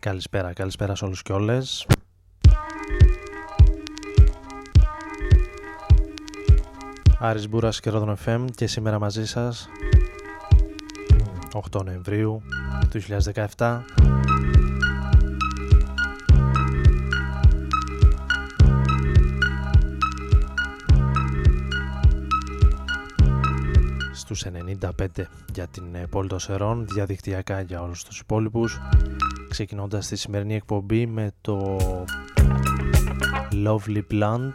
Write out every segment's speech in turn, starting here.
Καλησπέρα, καλησπέρα σε όλους και όλες. Άρης Μπούρας και Ρόδον FM και σήμερα μαζί σας 8 Νοεμβρίου του 2017 στους 95 για την πόλη των Σερών, διαδικτυακά για όλους τους υπόλοιπους ξεκινώντας τη σημερινή εκπομπή με το Lovely Plant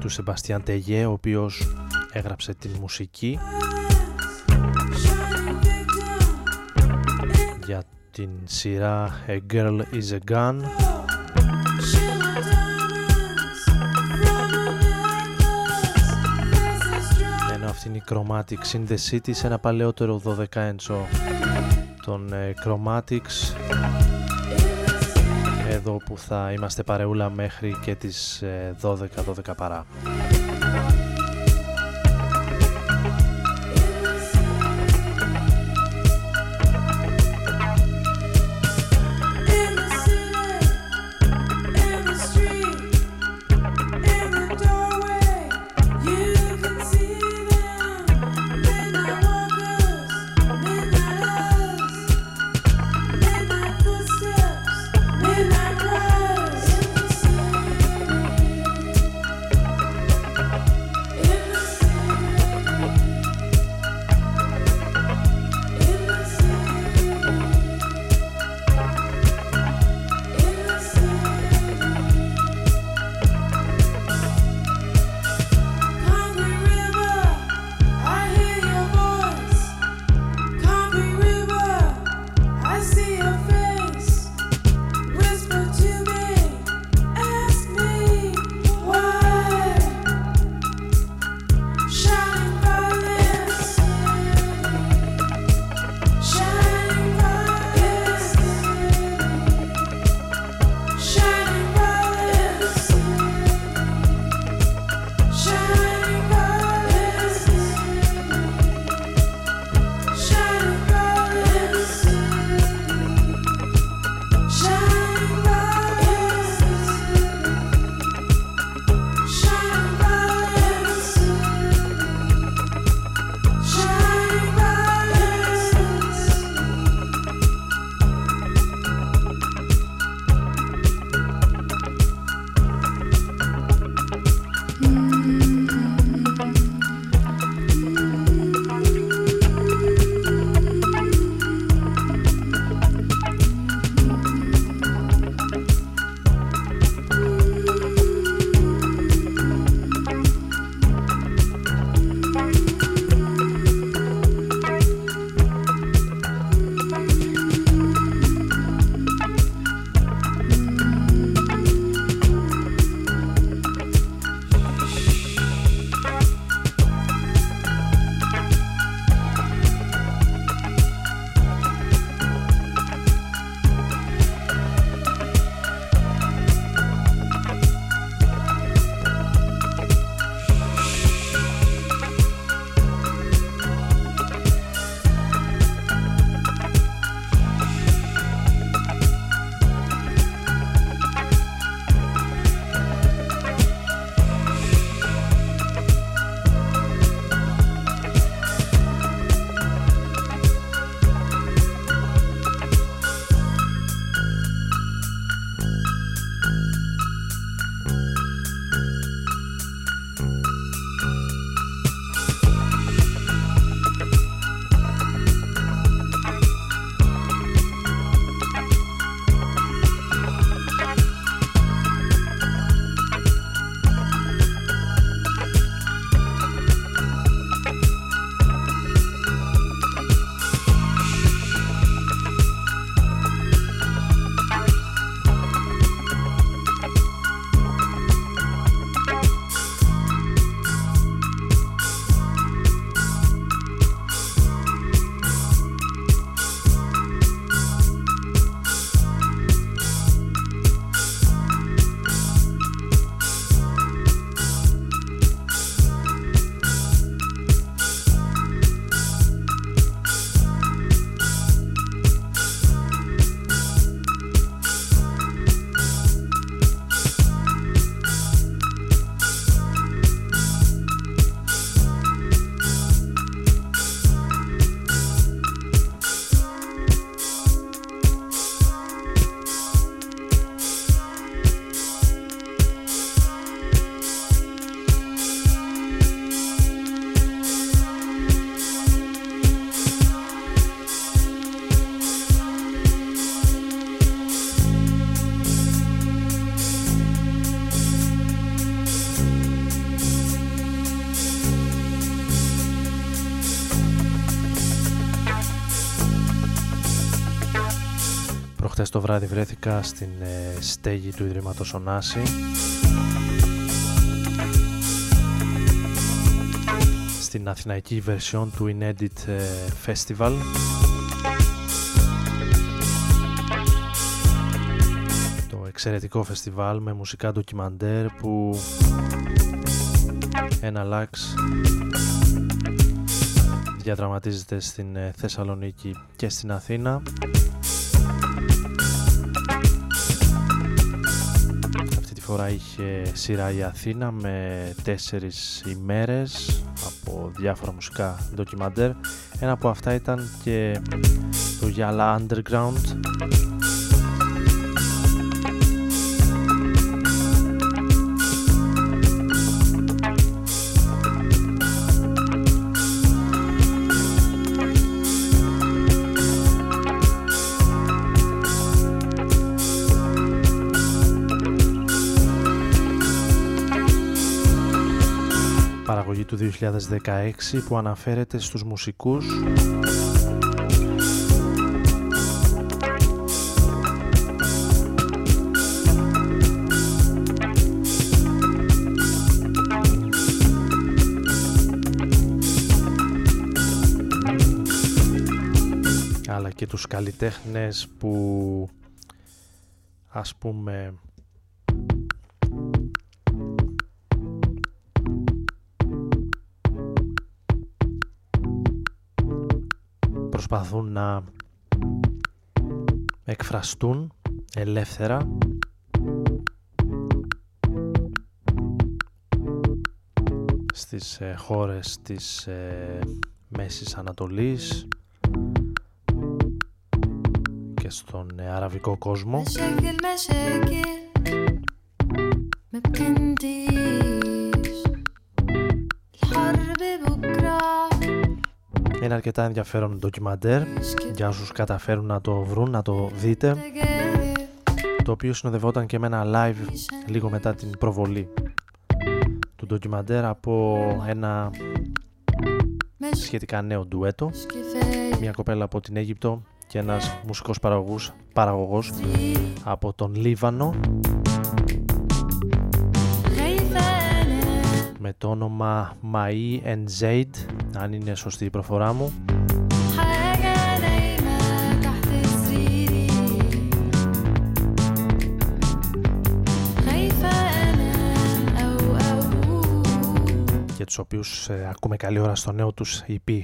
του Σεμπαστιάν Τεγέ ο οποίος έγραψε την μουσική για την σειρά A Girl is a Gun ενώ αυτή είναι η Chromatic in the City σε ένα παλαιότερο 12 έντσο των ε, Chromatics εδώ που θα είμαστε παρεούλα μέχρι και τις 12-12 ε, παρά. Το βράδυ βρέθηκα στην ε, στέγη του Ιδρύματος Ωνάση στην αθηναϊκή version του Inedit ε, Festival. Το εξαιρετικό φεστιβάλ με μουσικά ντοκιμαντέρ που ένα λάξ διαδραματίζεται στην ε, Θεσσαλονίκη και στην Αθήνα φορά είχε σειρά η Αθήνα με τέσσερις ημέρες από διάφορα μουσικά ντοκιμαντέρ. Ένα από αυτά ήταν και το Yala Underground 2016 που αναφέρεται στους μουσικούς. Αλλά και τους καλλιτέχνες που ας πούμε προσπαθούν να εκφραστούν ελεύθερα. Στις ε, χώρες της ε, Μέσης Ανατολής και στον ε, αραβικό κόσμο Είναι αρκετά ενδιαφέρον ντοκιμαντέρ. Για όσους καταφέρουν να το βρουν, να το δείτε. Το οποίο συνοδευόταν και με ένα live λίγο μετά την προβολή του ντοκιμαντέρ από ένα σχετικά νέο ντουέτο. Μια κοπέλα από την Αίγυπτο και ένας μουσικός παραγωγός, παραγωγός από τον Λίβανο με το όνομα Mai and Zaid αν είναι σωστή η προφορά μου και τους οποίους ε, ακούμε καλή ώρα στο νέο τους EP.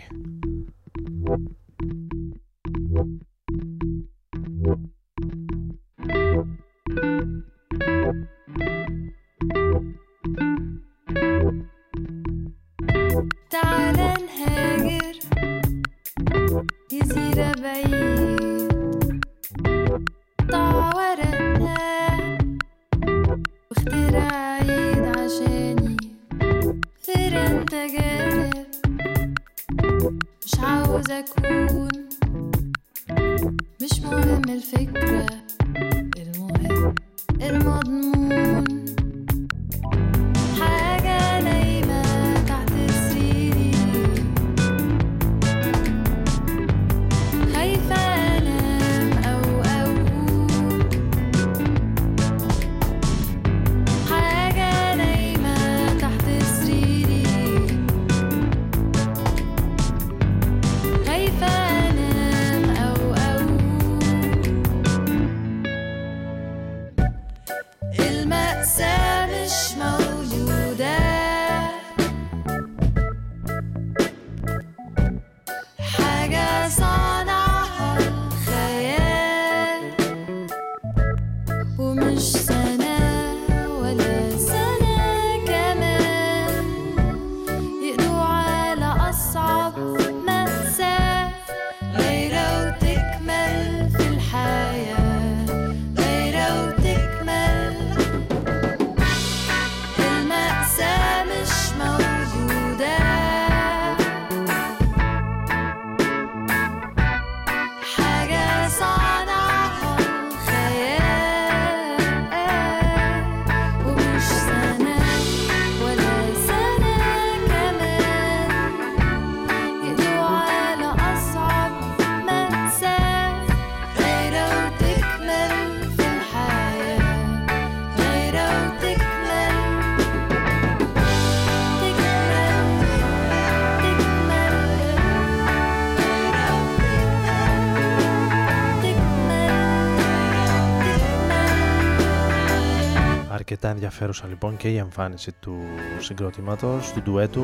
Αρκετά ενδιαφέρουσα λοιπόν και η εμφάνιση του συγκροτήματος, του ντουέτου.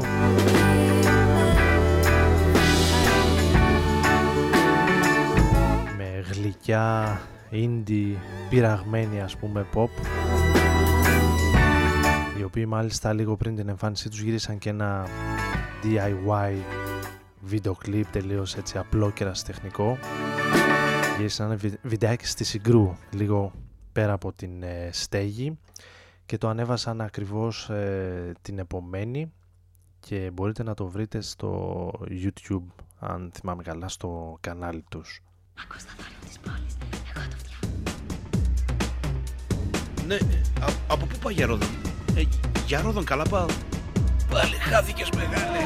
Με γλυκιά, indie, πειραγμένη ας πούμε pop οι οποίοι μάλιστα λίγο πριν την εμφάνισή τους γύρισαν και ένα DIY βίντεο κλιπ τελείως έτσι απλό και ραστεχνικό γύρισαν ένα βιντεάκι στη Συγκρού λίγο πέρα από την ε, στέγη και το ανέβασαν ακριβώς ε, την επομένη και μπορείτε να το βρείτε στο YouTube αν θυμάμαι καλά στο κανάλι τους. Ναι, α, από πού πάει για Ρόδον. Ε, για Ρόδον καλά πάω. Πάλι χάθηκες μεγάλε.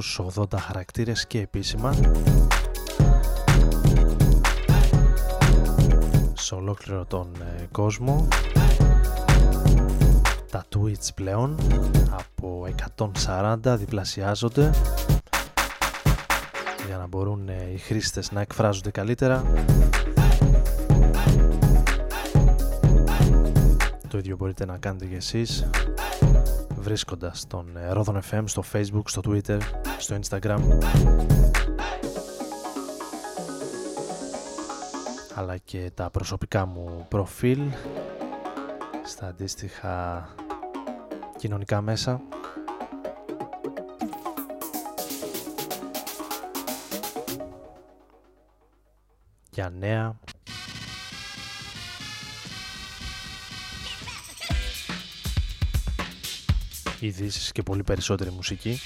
Στους 80 χαρακτήρες και επίσημα σε ολόκληρο τον ε, κόσμο. Τα Twitch πλέον από 140 διπλασιάζονται για να μπορούν ε, οι χρήστες να εκφράζονται καλύτερα. Το ίδιο μπορείτε να κάνετε και εσείς βρίσκοντας τον ε, Rodon FM στο facebook, στο twitter, στο instagram. Αλλά και τα προσωπικά μου προφίλ στα αντίστοιχα κοινωνικά μέσα. Για νέα ειδήσεις και πολύ περισσότερη μουσική.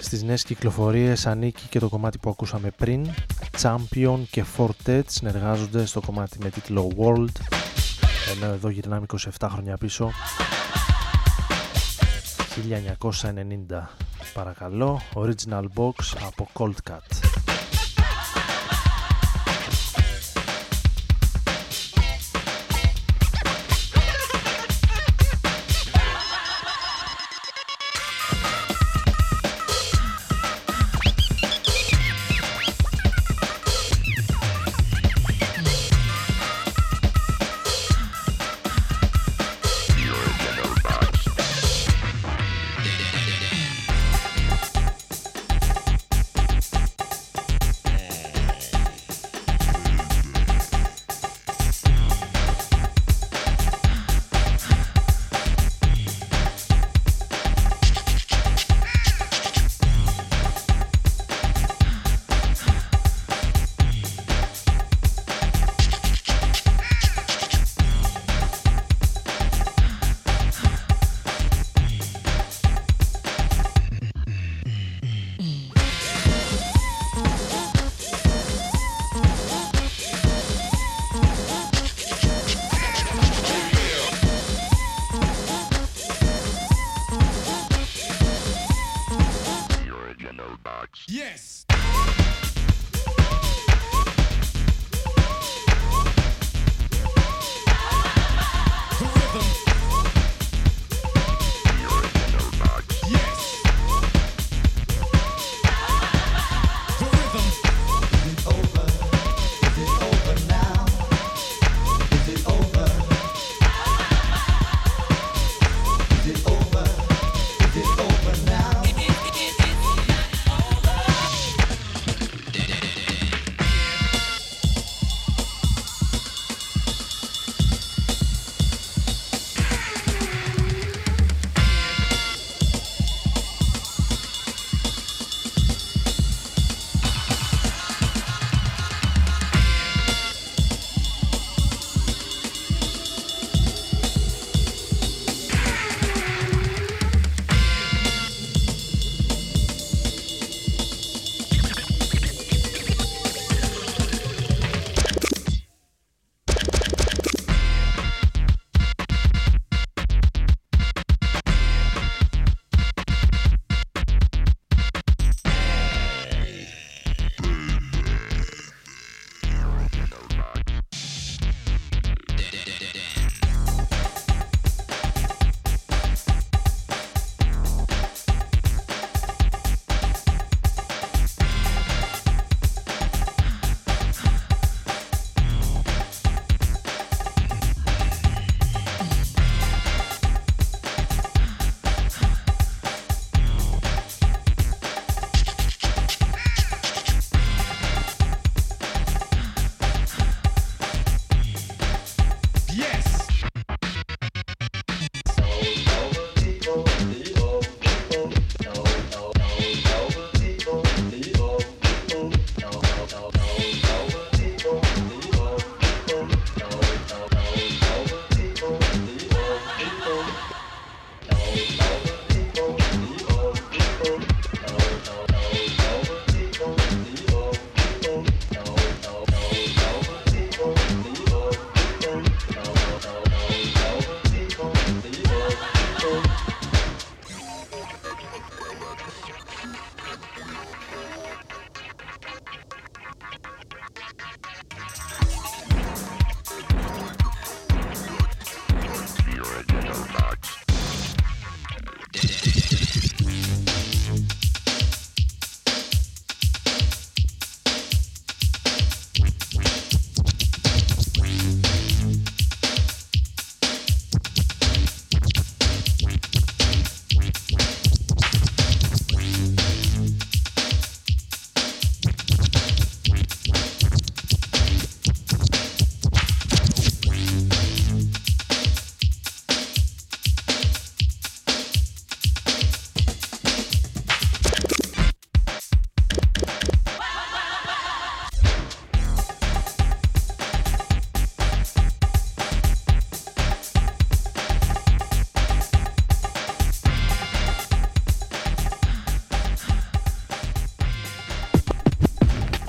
Στις νέες κυκλοφορίες ανήκει και το κομμάτι που ακούσαμε πριν. Champion και Fortet συνεργάζονται στο κομμάτι με τίτλο World. Ενώ εδώ γυρνάμε 27 χρόνια πίσω. 1990 παρακαλώ. Original Box από Cold Cut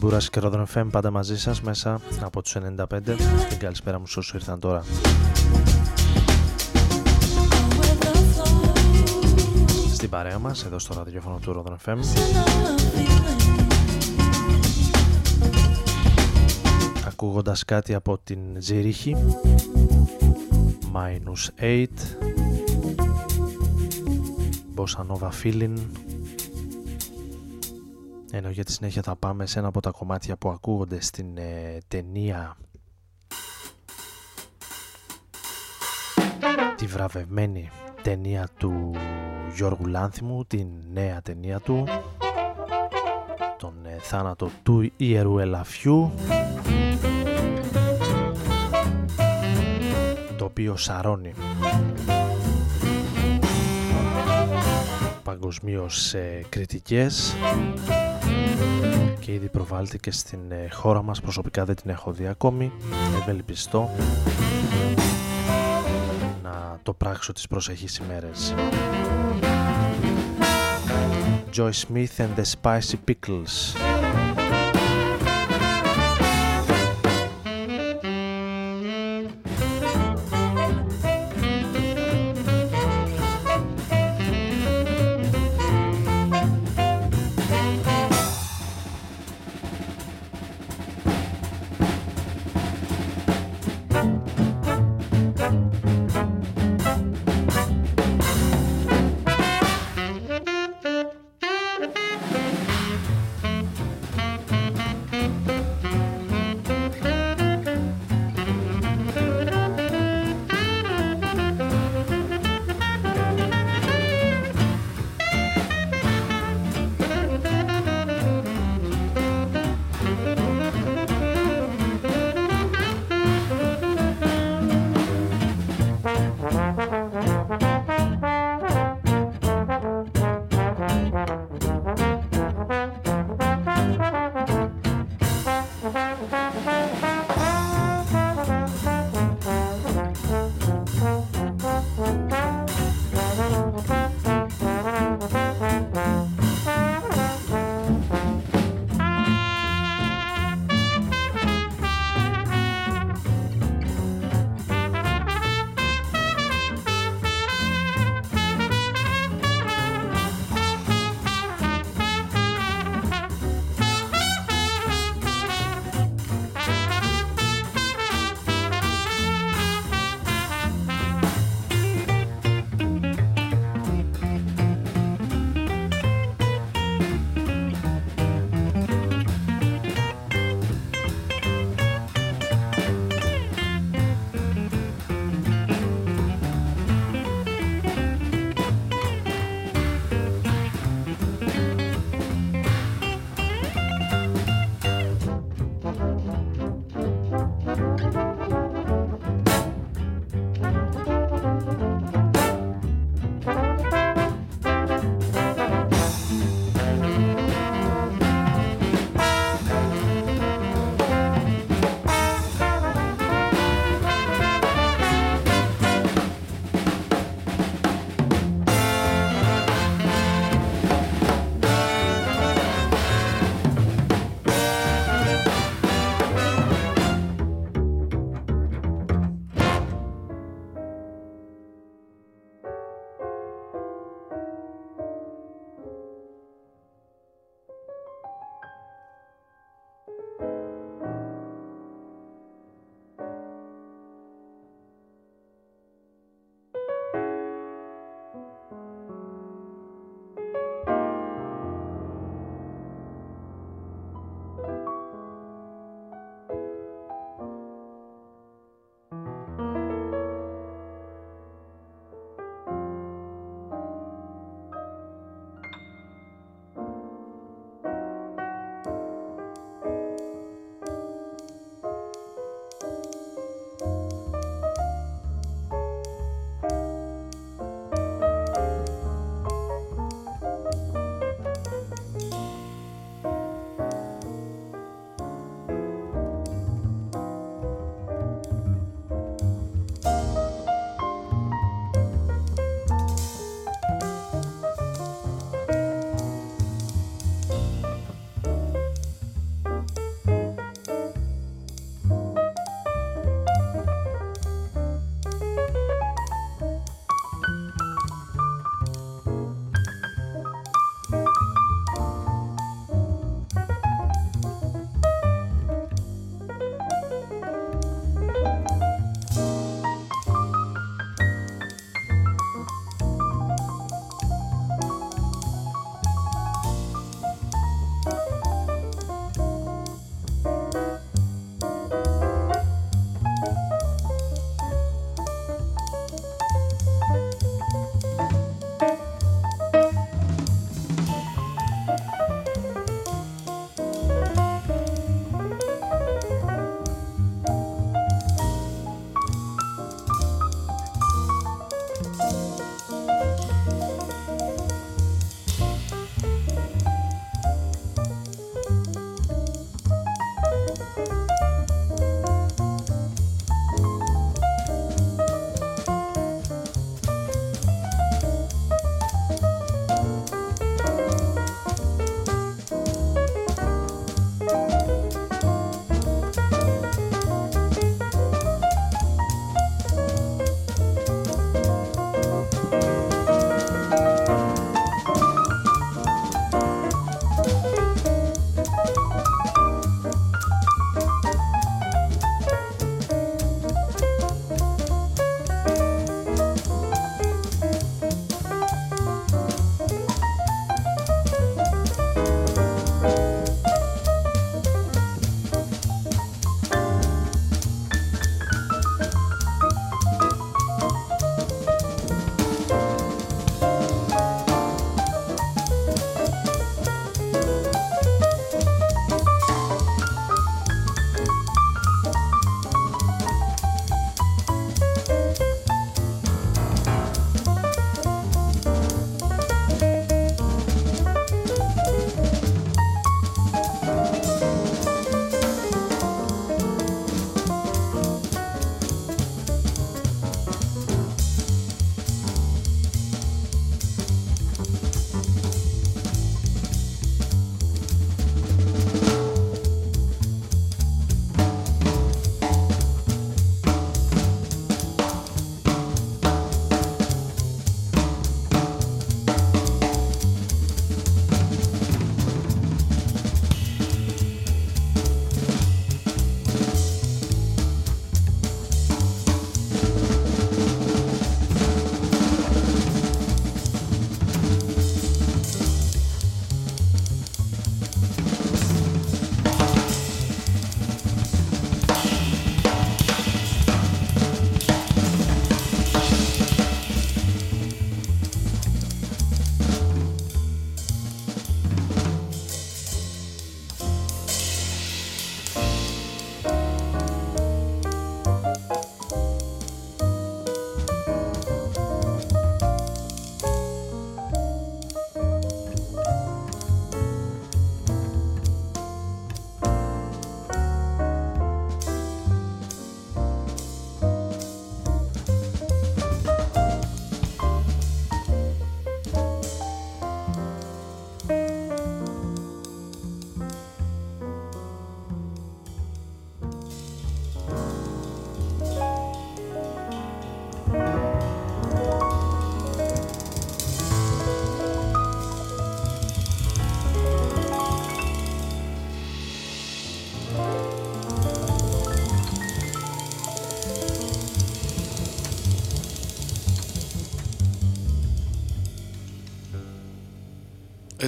Μπούρας και Ρόδρον FM πάντα μαζί σας μέσα από τους 95 την καλησπέρα μου όσους ήρθαν τώρα. Στην παρέα μας εδώ στο ραδιόφωνο του Ρόδρον FM ακούγοντας κάτι από την Ζηρίχη Minus 8 Bossa Nova Feeling ενώ για τη συνέχεια θα πάμε σε ένα από τα κομμάτια που ακούγονται στην ε, ταινία. Τη βραβευμένη ταινία του Γιώργου Λάνθιμου την νέα ταινία του τον θάνατο του ιερού ελαφιού το οποίο σαρώνει παγκοσμίως ε, κριτικές και ήδη προβάλλεται και στην ε, χώρα μας. Προσωπικά δεν την έχω δει ακόμη. Ευελπιστώ να το πράξω τις προσεχείς ημέρες. Joy Smith and the Spicy Pickles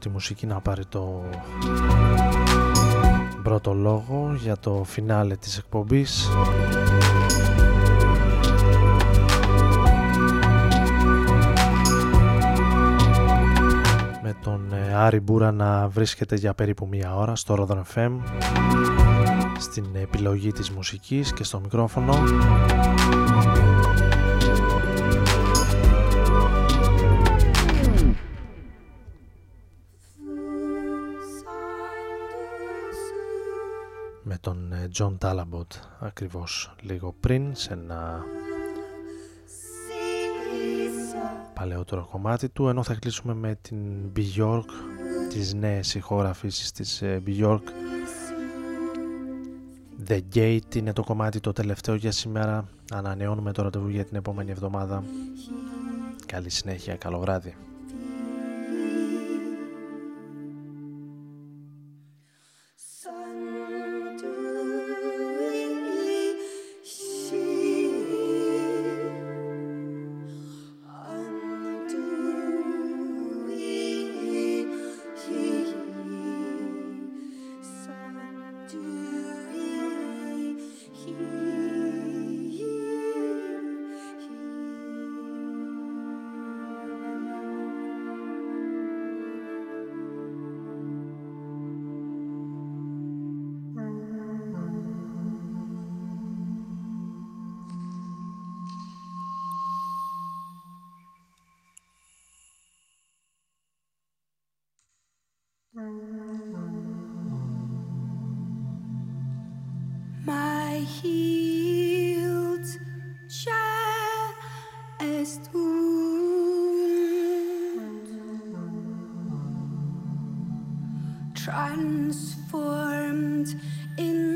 Τη μουσική να πάρει το πρώτο λόγο για το φινάλε της εκπομπής. Με τον ε, Άρη Μπούρα να βρίσκεται για περίπου μία ώρα στο Rodon FM στην επιλογή της μουσικής και στο μικρόφωνο με τον John Talabot ακριβώς λίγο πριν σε ένα παλαιότερο κομμάτι του. Ενώ θα κλείσουμε με την Bjork τις νέες ηχογραφήσεις της Bjork The Gate είναι το κομμάτι το τελευταίο για σήμερα. Ανανεώνουμε το ραντεβού για την επόμενη εβδομάδα. Καλή συνέχεια, καλό βράδυ transformed in